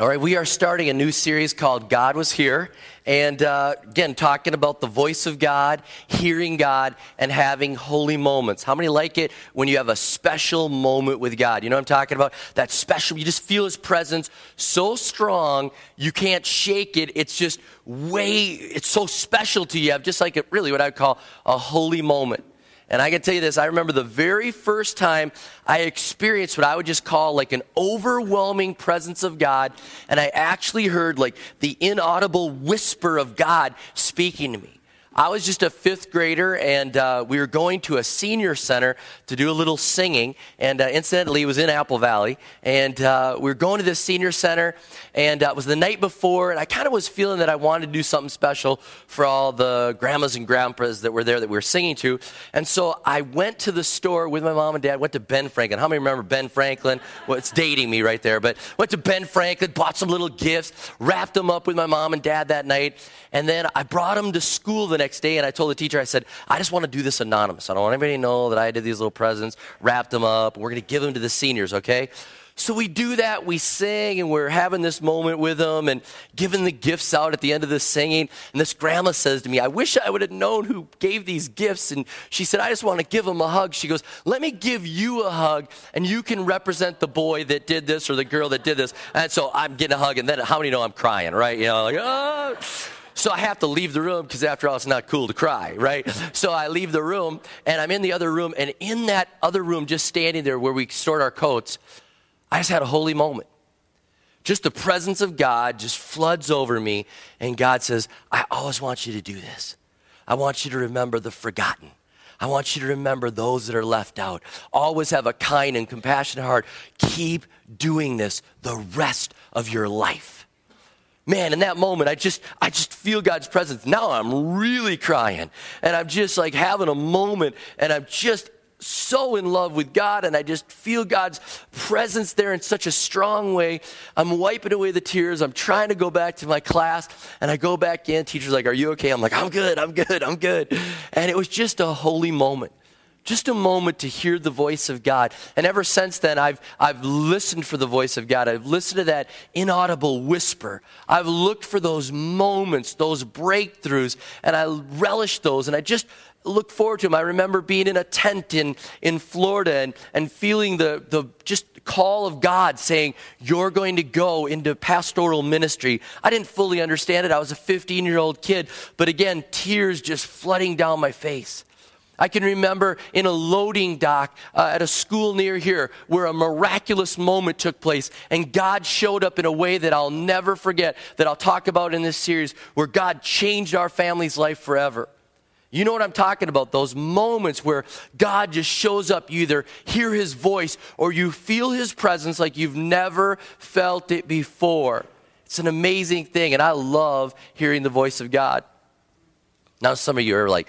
All right, we are starting a new series called God Was Here. And uh, again, talking about the voice of God, hearing God, and having holy moments. How many like it when you have a special moment with God? You know what I'm talking about? That special, you just feel His presence so strong, you can't shake it. It's just way, it's so special to you. Have just like a, really what I would call a holy moment. And I can tell you this I remember the very first time I experienced what I would just call like an overwhelming presence of God. And I actually heard like the inaudible whisper of God speaking to me. I was just a fifth grader, and uh, we were going to a senior center to do a little singing. And uh, incidentally, it was in Apple Valley. And uh, we were going to this senior center, and uh, it was the night before. And I kind of was feeling that I wanted to do something special for all the grandmas and grandpas that were there that we were singing to. And so I went to the store with my mom and dad, went to Ben Franklin. How many remember Ben Franklin? Well, it's dating me right there, but went to Ben Franklin, bought some little gifts, wrapped them up with my mom and dad that night. And then I brought them to school the next day and I told the teacher, I said, I just want to do this anonymous. I don't want anybody to know that I did these little presents, wrapped them up, we're going to give them to the seniors, okay? So we do that, we sing, and we're having this moment with them and giving the gifts out at the end of the singing. And this grandma says to me, I wish I would have known who gave these gifts. And she said, I just want to give them a hug. She goes, Let me give you a hug, and you can represent the boy that did this or the girl that did this. And so I'm getting a hug, and then how many know I'm crying, right? You know, like, oh. So I have to leave the room because after all, it's not cool to cry, right? So I leave the room and I'm in the other room. And in that other room, just standing there where we stored our coats, I just had a holy moment. Just the presence of God just floods over me. And God says, I always want you to do this. I want you to remember the forgotten. I want you to remember those that are left out. Always have a kind and compassionate heart. Keep doing this the rest of your life man in that moment i just i just feel god's presence. Now i'm really crying. And i'm just like having a moment. And i'm just so in love with god. And i just feel god's presence there in such a strong way. I'm wiping away the tears. I'm trying to go back to my class. And i go back in. Teacher's like are you okay? I'm like i'm good. I'm good. I'm good. And it was just a holy moment just a moment to hear the voice of God. And ever since then, I've, I've listened for the voice of God. I've listened to that inaudible whisper. I've looked for those moments, those breakthroughs, and I relish those. And I just look forward to them. I remember being in a tent in, in Florida and, and feeling the, the just call of God saying, You're going to go into pastoral ministry. I didn't fully understand it. I was a 15 year old kid, but again, tears just flooding down my face. I can remember in a loading dock uh, at a school near here where a miraculous moment took place and God showed up in a way that I'll never forget, that I'll talk about in this series, where God changed our family's life forever. You know what I'm talking about? Those moments where God just shows up. You either hear his voice or you feel his presence like you've never felt it before. It's an amazing thing, and I love hearing the voice of God. Now, some of you are like,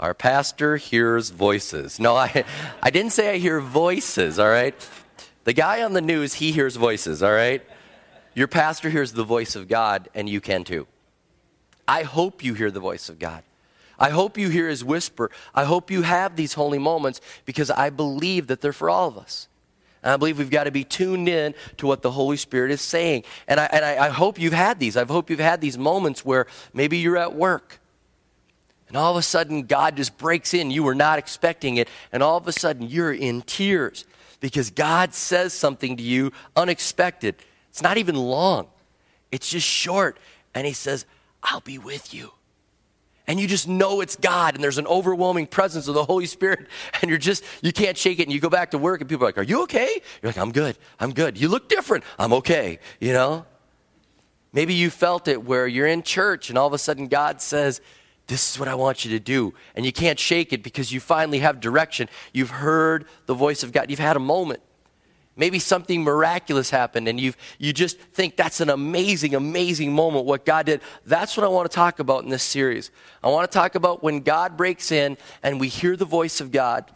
our pastor hears voices. No, I, I didn't say I hear voices, all right? The guy on the news, he hears voices, all right? Your pastor hears the voice of God, and you can too. I hope you hear the voice of God. I hope you hear his whisper. I hope you have these holy moments because I believe that they're for all of us. And I believe we've got to be tuned in to what the Holy Spirit is saying. And I, and I, I hope you've had these. I hope you've had these moments where maybe you're at work and all of a sudden, God just breaks in. You were not expecting it. And all of a sudden, you're in tears because God says something to you unexpected. It's not even long, it's just short. And He says, I'll be with you. and you just know it's God and there's an overwhelming presence of the Holy Spirit and you're just, you can't shake it and you go back to work and people are like, Are you okay? You're like, I'm good, I'm good. You look different, I'm okay, you know? Maybe you felt it where you're in church and all of a sudden God says, This is what I want you to do. And you can't shake it because you finally have direction. You've heard the voice of God, you've had a moment. Maybe something miraculous happened and you you just think that's an amazing, amazing moment, what God did. That's what I want to talk about in this series. I want to talk about when God breaks in and we hear the voice of God.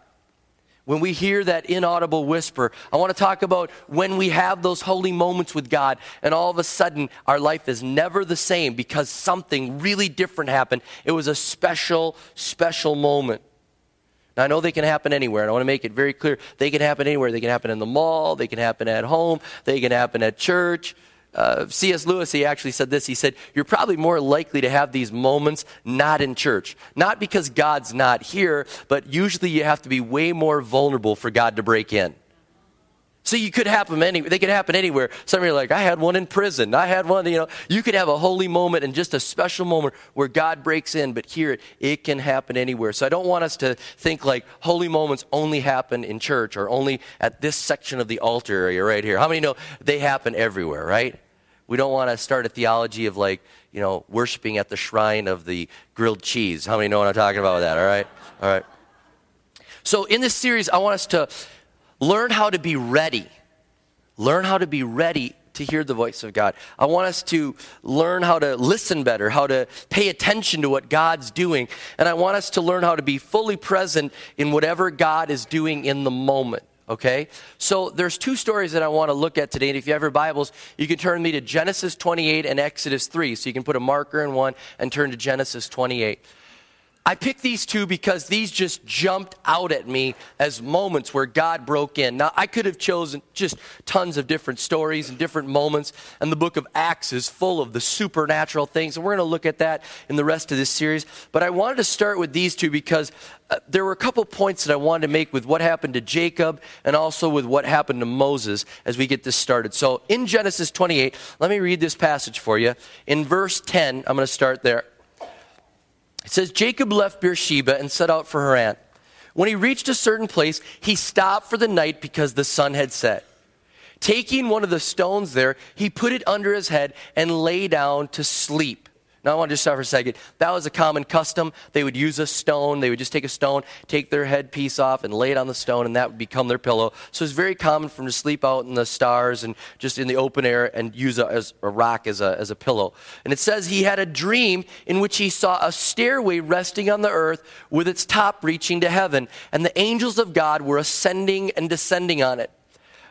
When we hear that inaudible whisper, I want to talk about when we have those holy moments with God and all of a sudden our life is never the same because something really different happened. It was a special, special moment. Now, I know they can happen anywhere, and I want to make it very clear. They can happen anywhere. They can happen in the mall, they can happen at home, they can happen at church. Uh, C.S. Lewis, he actually said this. He said, You're probably more likely to have these moments not in church. Not because God's not here, but usually you have to be way more vulnerable for God to break in. So you could happen any, they could happen anywhere. Some of you are like, I had one in prison. I had one, you know. You could have a holy moment and just a special moment where God breaks in, but here it can happen anywhere. So I don't want us to think like holy moments only happen in church or only at this section of the altar area right here. How many know they happen everywhere, right? We don't want to start a theology of like, you know, worshiping at the shrine of the grilled cheese. How many know what I'm talking about with that, all right? All right. So in this series, I want us to learn how to be ready. Learn how to be ready to hear the voice of God. I want us to learn how to listen better, how to pay attention to what God's doing. And I want us to learn how to be fully present in whatever God is doing in the moment. Okay? So there's two stories that I want to look at today. And if you have your Bibles, you can turn me to Genesis 28 and Exodus 3. So you can put a marker in one and turn to Genesis 28. I picked these two because these just jumped out at me as moments where God broke in. Now, I could have chosen just tons of different stories and different moments, and the book of Acts is full of the supernatural things, and we're going to look at that in the rest of this series. But I wanted to start with these two because uh, there were a couple points that I wanted to make with what happened to Jacob and also with what happened to Moses as we get this started. So, in Genesis 28, let me read this passage for you. In verse 10, I'm going to start there. It says Jacob left Beersheba and set out for Haran. When he reached a certain place, he stopped for the night because the sun had set. Taking one of the stones there, he put it under his head and lay down to sleep. Now, I want to just stop for a second. That was a common custom. They would use a stone. They would just take a stone, take their headpiece off, and lay it on the stone, and that would become their pillow. So it's very common for them to sleep out in the stars and just in the open air and use a, as a rock as a, as a pillow. And it says he had a dream in which he saw a stairway resting on the earth with its top reaching to heaven, and the angels of God were ascending and descending on it.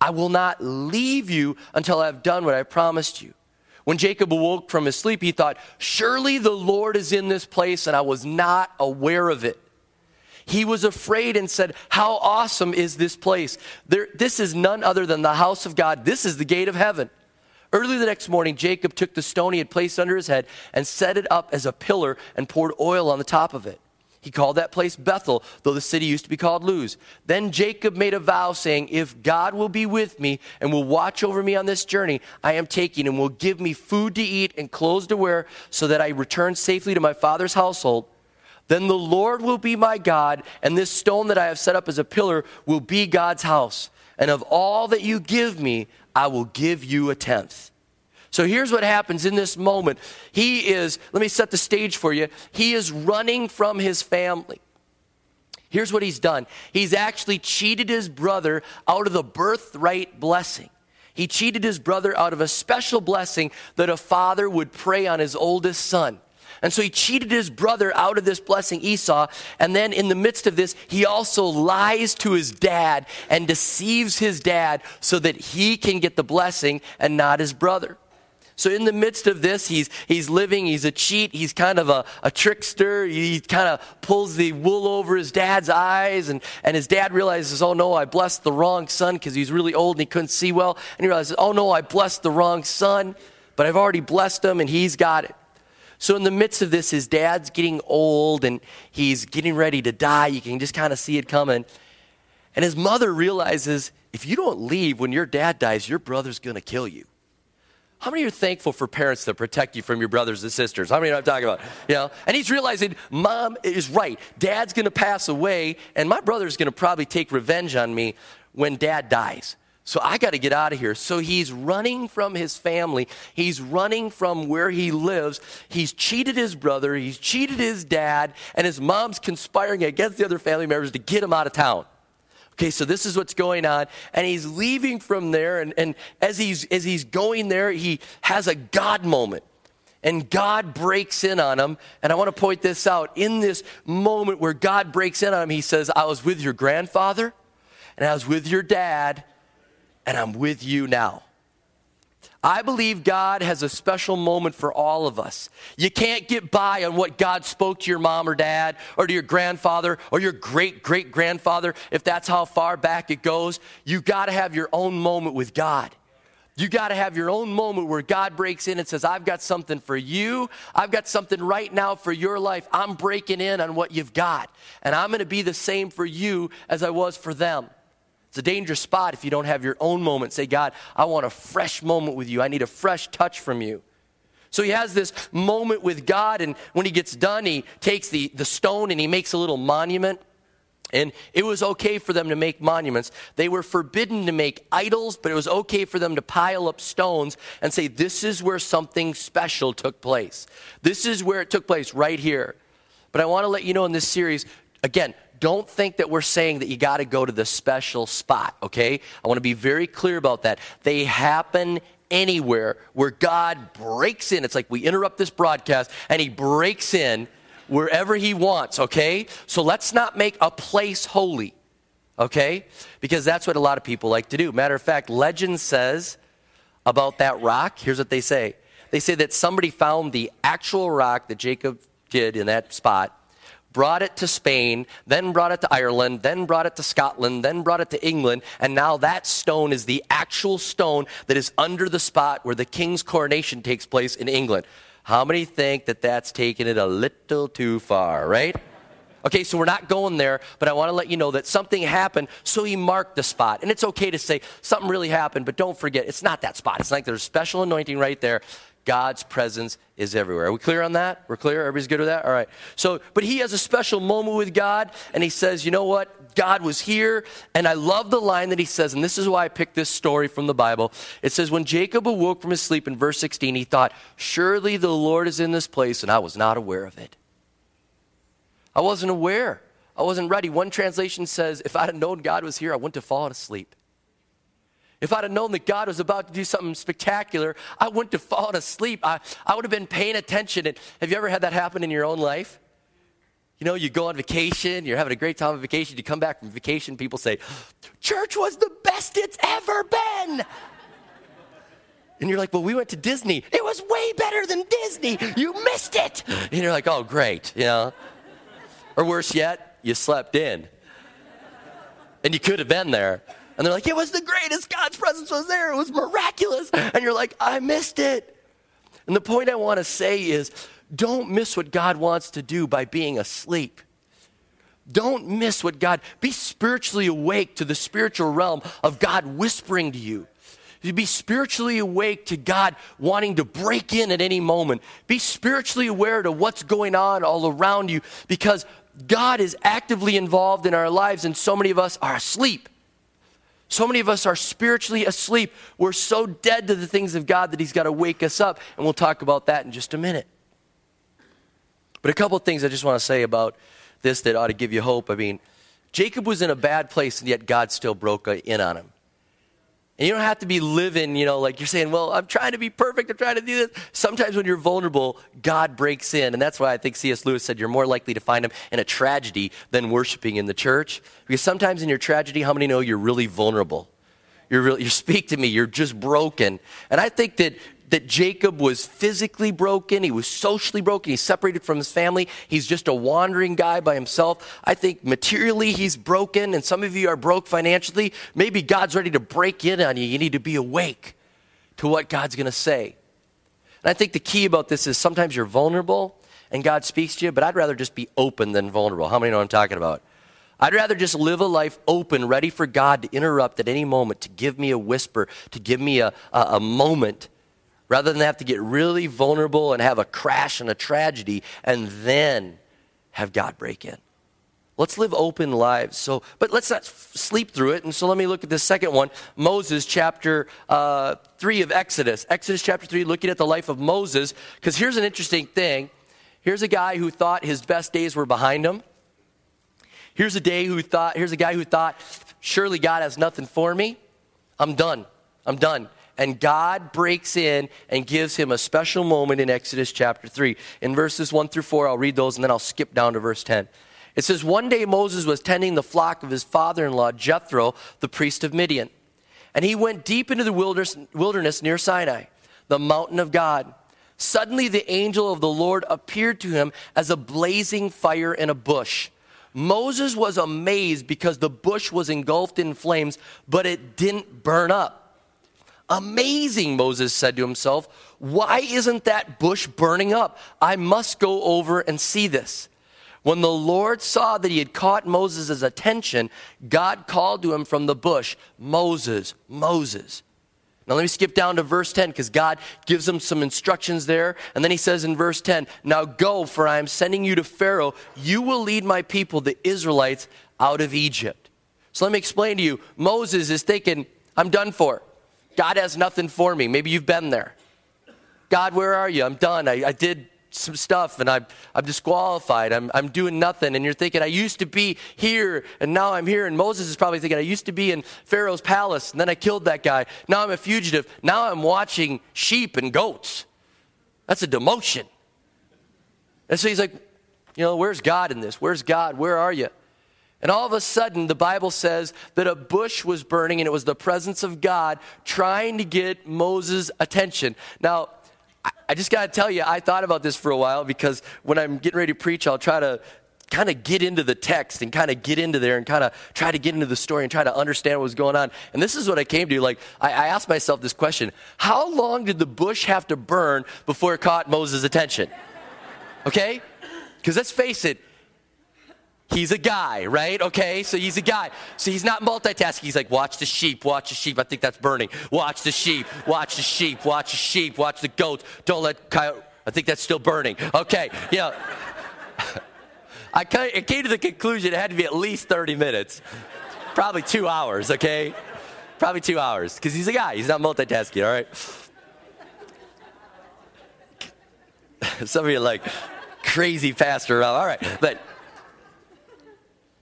I will not leave you until I have done what I promised you. When Jacob awoke from his sleep, he thought, Surely the Lord is in this place, and I was not aware of it. He was afraid and said, How awesome is this place? There, this is none other than the house of God. This is the gate of heaven. Early the next morning, Jacob took the stone he had placed under his head and set it up as a pillar and poured oil on the top of it. He called that place Bethel, though the city used to be called Luz. Then Jacob made a vow, saying, If God will be with me and will watch over me on this journey I am taking, and will give me food to eat and clothes to wear, so that I return safely to my father's household, then the Lord will be my God, and this stone that I have set up as a pillar will be God's house. And of all that you give me, I will give you a tenth. So here's what happens in this moment. He is, let me set the stage for you. He is running from his family. Here's what he's done he's actually cheated his brother out of the birthright blessing. He cheated his brother out of a special blessing that a father would pray on his oldest son. And so he cheated his brother out of this blessing, Esau. And then in the midst of this, he also lies to his dad and deceives his dad so that he can get the blessing and not his brother. So in the midst of this, he's, he's living, he's a cheat, he's kind of a, a trickster. He kind of pulls the wool over his dad's eyes, and, and his dad realizes, oh no, I blessed the wrong son because he's really old and he couldn't see well. And he realizes, oh no, I blessed the wrong son, but I've already blessed him and he's got it. So, in the midst of this, his dad's getting old and he's getting ready to die. You can just kind of see it coming. And his mother realizes if you don't leave when your dad dies, your brother's going to kill you. How many are thankful for parents that protect you from your brothers and sisters? How many are I'm talking about? You know? And he's realizing mom is right. Dad's to pass away, and my brother's to probably take revenge on me when dad dies. So I got to get out of here. So he's running from his family. He's running from where he lives. He's cheated his brother. He's cheated his dad. And his mom's conspiring against the other family members to get him out of town. Okay, so this is what's going on. And he's leaving from there. And, and as, he's, as he's going there, he has a God moment. And God breaks in on him. And I want to point this out. In this moment where God breaks in on him, he says, I was with your grandfather, and I was with your dad, and I'm with you now. I believe God has a special moment for all of us. You can't get by on what God spoke to your mom or dad or to your grandfather or your great great grandfather, if that's how far back it goes. You got to have your own moment with God. You got to have your own moment where God breaks in and says, I've got something for you. I've got something right now for your life. I'm breaking in on what you've got. And I'm going to be the same for you as I was for them. It's a dangerous spot if you don't have your own moment. Say, God, I want a fresh moment with you. I need a fresh touch from you. So he has this moment with God, and when he gets done, he takes the, the stone and he makes a little monument. And it was okay for them to make monuments. They were forbidden to make idols, but it was okay for them to pile up stones and say, This is where something special took place. This is where it took place, right here. But I want to let you know in this series, again, don't think that we're saying that you got to go to the special spot, okay? I want to be very clear about that. They happen anywhere where God breaks in. It's like we interrupt this broadcast and He breaks in wherever He wants, okay? So let's not make a place holy, okay? Because that's what a lot of people like to do. Matter of fact, legend says about that rock, here's what they say they say that somebody found the actual rock that Jacob did in that spot brought it to Spain, then brought it to Ireland, then brought it to Scotland, then brought it to England, and now that stone is the actual stone that is under the spot where the king's coronation takes place in England. How many think that that's taking it a little too far, right? Okay, so we're not going there, but I want to let you know that something happened, so he marked the spot. And it's okay to say something really happened, but don't forget, it's not that spot. It's like there's special anointing right there. God's presence is everywhere. Are we clear on that? We're clear? Everybody's good with that? All right. So, but he has a special moment with God, and he says, you know what? God was here. And I love the line that he says, and this is why I picked this story from the Bible. It says, When Jacob awoke from his sleep in verse 16, he thought, Surely the Lord is in this place, and I was not aware of it. I wasn't aware. I wasn't ready. One translation says, If I'd known God was here, I wouldn't have fallen asleep. If I'd have known that God was about to do something spectacular, I wouldn't have fallen asleep. I, I would have been paying attention. And have you ever had that happen in your own life? You know, you go on vacation, you're having a great time on vacation, you come back from vacation, people say, Church was the best it's ever been. And you're like, well, we went to Disney. It was way better than Disney. You missed it. And you're like, oh, great, you know. Or worse yet, you slept in. And you could have been there. And they're like, it was the greatest. God's presence was there. It was miraculous. And you're like, I missed it. And the point I want to say is don't miss what God wants to do by being asleep. Don't miss what God, be spiritually awake to the spiritual realm of God whispering to you. Be spiritually awake to God wanting to break in at any moment. Be spiritually aware to what's going on all around you because God is actively involved in our lives and so many of us are asleep. So many of us are spiritually asleep. We're so dead to the things of God that He's got to wake us up. And we'll talk about that in just a minute. But a couple of things I just want to say about this that ought to give you hope. I mean, Jacob was in a bad place, and yet God still broke in on him. And you don't have to be living, you know, like you're saying, well, I'm trying to be perfect, I'm trying to do this. Sometimes when you're vulnerable, God breaks in. And that's why I think C.S. Lewis said you're more likely to find him in a tragedy than worshiping in the church. Because sometimes in your tragedy, how many know you're really vulnerable? You're really, you speak to me, you're just broken. And I think that that Jacob was physically broken, he was socially broken, he's separated from his family, he's just a wandering guy by himself. I think materially he's broken, and some of you are broke financially. Maybe God's ready to break in on you. You need to be awake to what God's going to say. And I think the key about this is sometimes you're vulnerable and God speaks to you, but I'd rather just be open than vulnerable. How many know what I'm talking about? I'd rather just live a life open, ready for God to interrupt at any moment, to give me a whisper, to give me a, a, a moment rather than have to get really vulnerable and have a crash and a tragedy and then have God break in. Let's live open lives. So, but let's not sleep through it. And so let me look at the second one Moses, chapter uh, 3 of Exodus. Exodus chapter 3, looking at the life of Moses. Because here's an interesting thing. Here's a guy who thought his best days were behind him. Here's a day who thought, here's a guy who thought, surely God has nothing for me. I'm done. I'm done and God breaks in and gives him a special moment in Exodus chapter 3. In verses 1 through 4, I'll read those and then I'll skip down to verse 10. It says, One day Moses was tending the flock of his father in law, Jethro, the priest of Midian. And he went deep into the wilderness, wilderness near Sinai, the mountain of God. Suddenly the angel of the Lord appeared to him as a blazing fire in a bush. Moses was amazed because the bush was engulfed in flames, but it didn't burn up. Amazing, Moses said to himself. Why isn't that bush burning up? I must go over and see this. When the Lord saw that he had caught Moses' attention, God called to him from the bush, Moses, Moses. Now let me skip down to verse 10 because God gives him some instructions there. And then he says in verse 10, Now go, for I am sending you to Pharaoh. You will lead my people, the Israelites, out of Egypt. So let me explain to you Moses is thinking, I'm done for. God has nothing for me. Maybe you've been there. God, where are you? I'm done. I, I did some stuff and I'm, I'm disqualified. I'm, I'm doing nothing. And you're thinking, I used to be here and now I'm here. And Moses is probably thinking, I used to be in Pharaoh's palace and then I killed that guy. Now I'm a fugitive. Now I'm watching sheep and goats. That's a demotion. And so he's like, you know, where's God in this? Where's God? Where are you? And all of a sudden, the Bible says that a bush was burning and it was the presence of God trying to get Moses' attention. Now, I just got to tell you, I thought about this for a while because when I'm getting ready to preach, I'll try to kind of get into the text and kind of get into there and kind of try to get into the story and try to understand what was going on. And this is what I came to. Like, I, I asked myself this question How long did the bush have to burn before it caught Moses' attention? Okay? Because let's face it, He's a guy, right? Okay, so he's a guy. So he's not multitasking. He's like, watch the sheep, watch the sheep. I think that's burning. Watch the sheep, watch the sheep, watch the sheep, watch the goats. Don't let coyote. I think that's still burning. Okay, yeah. I came to the conclusion it had to be at least 30 minutes. Probably two hours, okay? Probably two hours, because he's a guy. He's not multitasking, all right? Some of you are like, crazy pastor. All right, but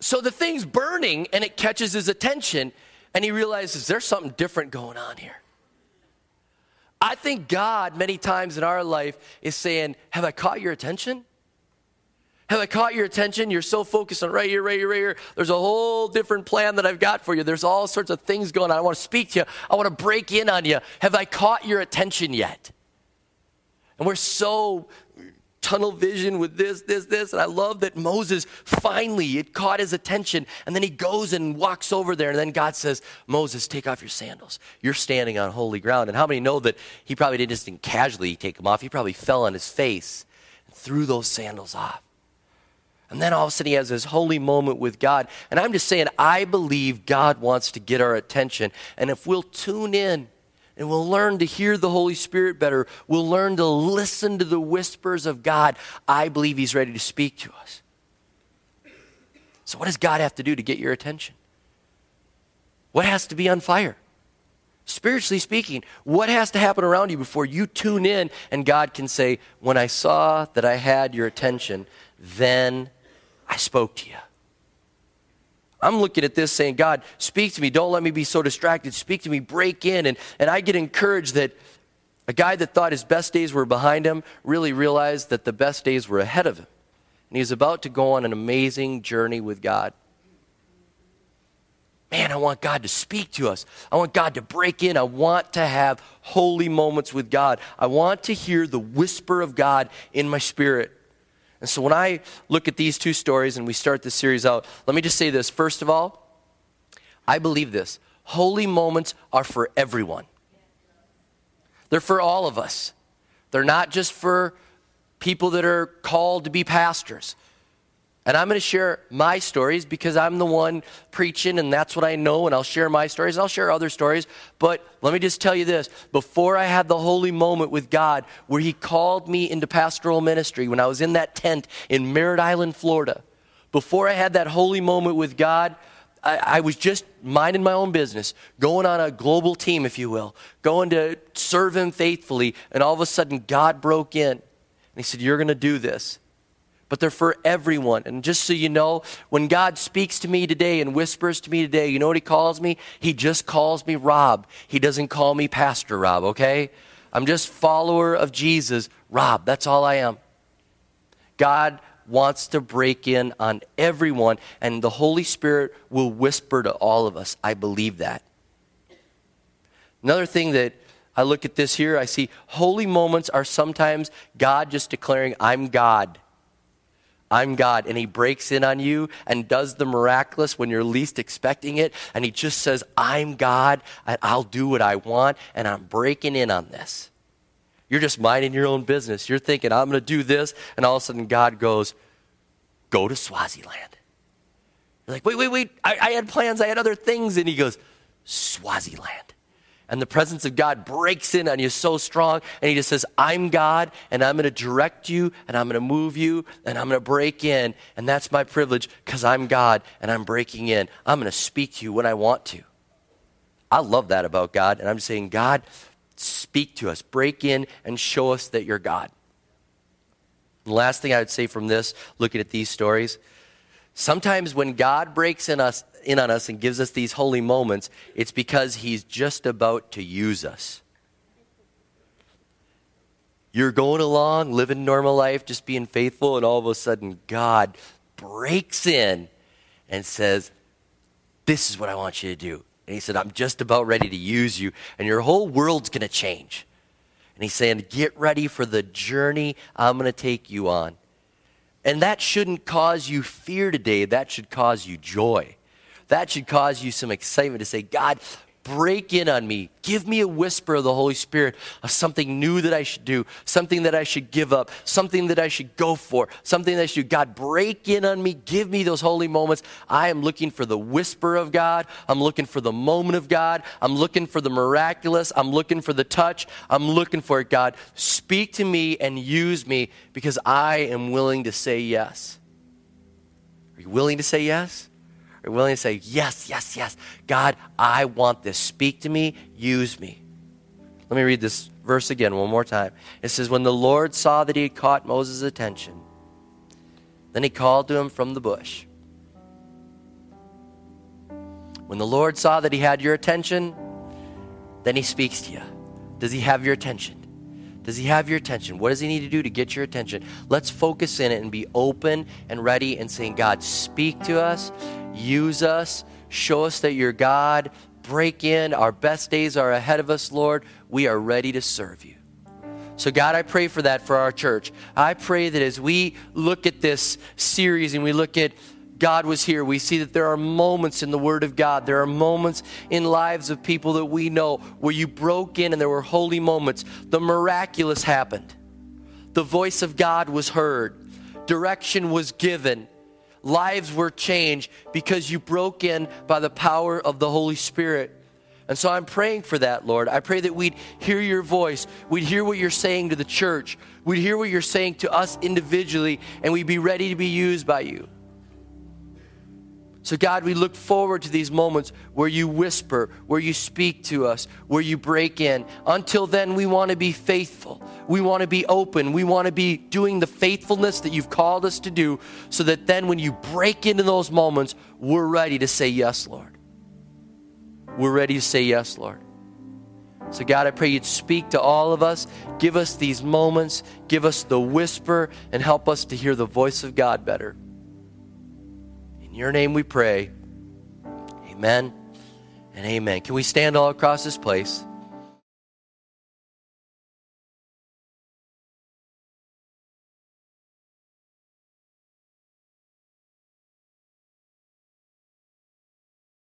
so the thing's burning and it catches his attention, and he realizes there's something different going on here. I think God, many times in our life, is saying, Have I caught your attention? Have I caught your attention? You're so focused on right here, right here, right here. There's a whole different plan that I've got for you. There's all sorts of things going on. I want to speak to you. I want to break in on you. Have I caught your attention yet? And we're so tunnel vision with this, this, this. And I love that Moses finally, it caught his attention. And then he goes and walks over there. And then God says, Moses, take off your sandals. You're standing on holy ground. And how many know that he probably didn't just casually take them off? He probably fell on his face and threw those sandals off. And then all of a sudden he has this holy moment with God. And I'm just saying, I believe God wants to get our attention. And if we'll tune in, and we'll learn to hear the Holy Spirit better. We'll learn to listen to the whispers of God. I believe He's ready to speak to us. So, what does God have to do to get your attention? What has to be on fire? Spiritually speaking, what has to happen around you before you tune in and God can say, When I saw that I had your attention, then I spoke to you. I'm looking at this saying, God, speak to me. Don't let me be so distracted. Speak to me. Break in. And, and I get encouraged that a guy that thought his best days were behind him really realized that the best days were ahead of him. And he's about to go on an amazing journey with God. Man, I want God to speak to us. I want God to break in. I want to have holy moments with God. I want to hear the whisper of God in my spirit. And so when I look at these two stories and we start this series out, let me just say this. First of all, I believe this holy moments are for everyone, they're for all of us. They're not just for people that are called to be pastors. And I'm going to share my stories because I'm the one preaching and that's what I know, and I'll share my stories. I'll share other stories. But let me just tell you this before I had the holy moment with God where He called me into pastoral ministry, when I was in that tent in Merritt Island, Florida, before I had that holy moment with God, I, I, was just minding my own business, going on a global team, if you will, going to serve Him faithfully, and all of a sudden God broke in. And He said, You're going to do this but they're for everyone. And just so you know, when God speaks to me today and whispers to me today, you know what He calls me? He just calls me Rob. He doesn't call me Pastor Rob, okay? I'm just follower of Jesus, Rob. That's all I am. God wants to break in on everyone, and the Holy Spirit will whisper to all of us. I believe that. Another thing that I look at this here, I see holy moments are sometimes God just declaring, I'm God. I'm God. And he breaks in on you and does the miraculous when you're least expecting it. And he just says, I'm God and I'll do what I want and I'm breaking in on this. You're just minding your own business. You're thinking, I'm going to do this. And all of a sudden, God goes, Go to Swaziland. You're like, wait, wait, wait. I, I had plans. I had other things. And he goes, Swaziland and the presence of God breaks in on you so strong, and He just says, I'm God, and I'm going to direct you, and I'm going to move you, and I'm going to break in. And that's my privilege because I'm God, and I'm breaking in. I'm going to speak to you when I want to. I love that about God, and I'm saying, God, speak to us, break in, and show us that you're God. The last thing I would say from this, looking at these stories, sometimes when God breaks in us in on us and gives us these holy moments, it's because He's just about to use us. You're going along, living normal life, just being faithful, and all of a sudden, God breaks in and says, This is what I want you to do. And He said, I'm just about ready to use you, and your whole world's going to change. And He's saying, Get ready for the journey I'm going to take you on. And that shouldn't cause you fear today, that should cause you joy that should cause you some excitement to say, God, break in on me. Give me a whisper of the Holy Spirit of something new that I should do, something that I should give up, something that I should go for, something that I should. God, break in on me. Give me those holy moments. I am looking for the whisper of God. I'm looking for the moment of God. I'm looking for the miraculous. I'm looking for the touch. I'm looking for it, God. Speak to me and use me because I am willing to say yes. Are you willing to say yes? Are willing to say, Yes, yes, yes. God, I want this. Speak to me, use me. Let me read this verse again one more time. It says, When the Lord saw that he had caught Moses' attention, then he called to him from the bush. When the Lord saw that he had your attention, then he speaks to you. Does he have your attention? Does he have your attention? What does he need to do to get your attention? Let's focus in it and be open and ready and saying, God, speak to us. Use us. Show us that you're God. Break in. Our best days are ahead of us, Lord. We are ready to serve you. So, God, I pray for that for our church. I pray that as we look at this series and we look at God was here, we see that there are moments in the Word of God. There are moments in lives of people that we know where you broke in and there were holy moments. The miraculous happened, the voice of God was heard, direction was given lives were changed because you broke in by the power of the Holy Spirit. And so I'm praying for that, Lord. I pray that we'd hear your voice. We'd hear what you're saying to the church. We'd hear what you're saying to us individually, and we'd be ready to be used by you. So, God, we look forward to these moments where you whisper, where you speak to us, where you break in. Until then, we want to be faithful. We want to be open. We want to be doing the faithfulness that you've called us to do so that then when you break into those moments, we're ready to say yes, Lord. We're ready to say yes, Lord. So, God, I pray you'd speak to all of us. Give us these moments, give us the whisper, and help us to hear the voice of God better your name we pray. Amen. And amen. Can we stand all across this place?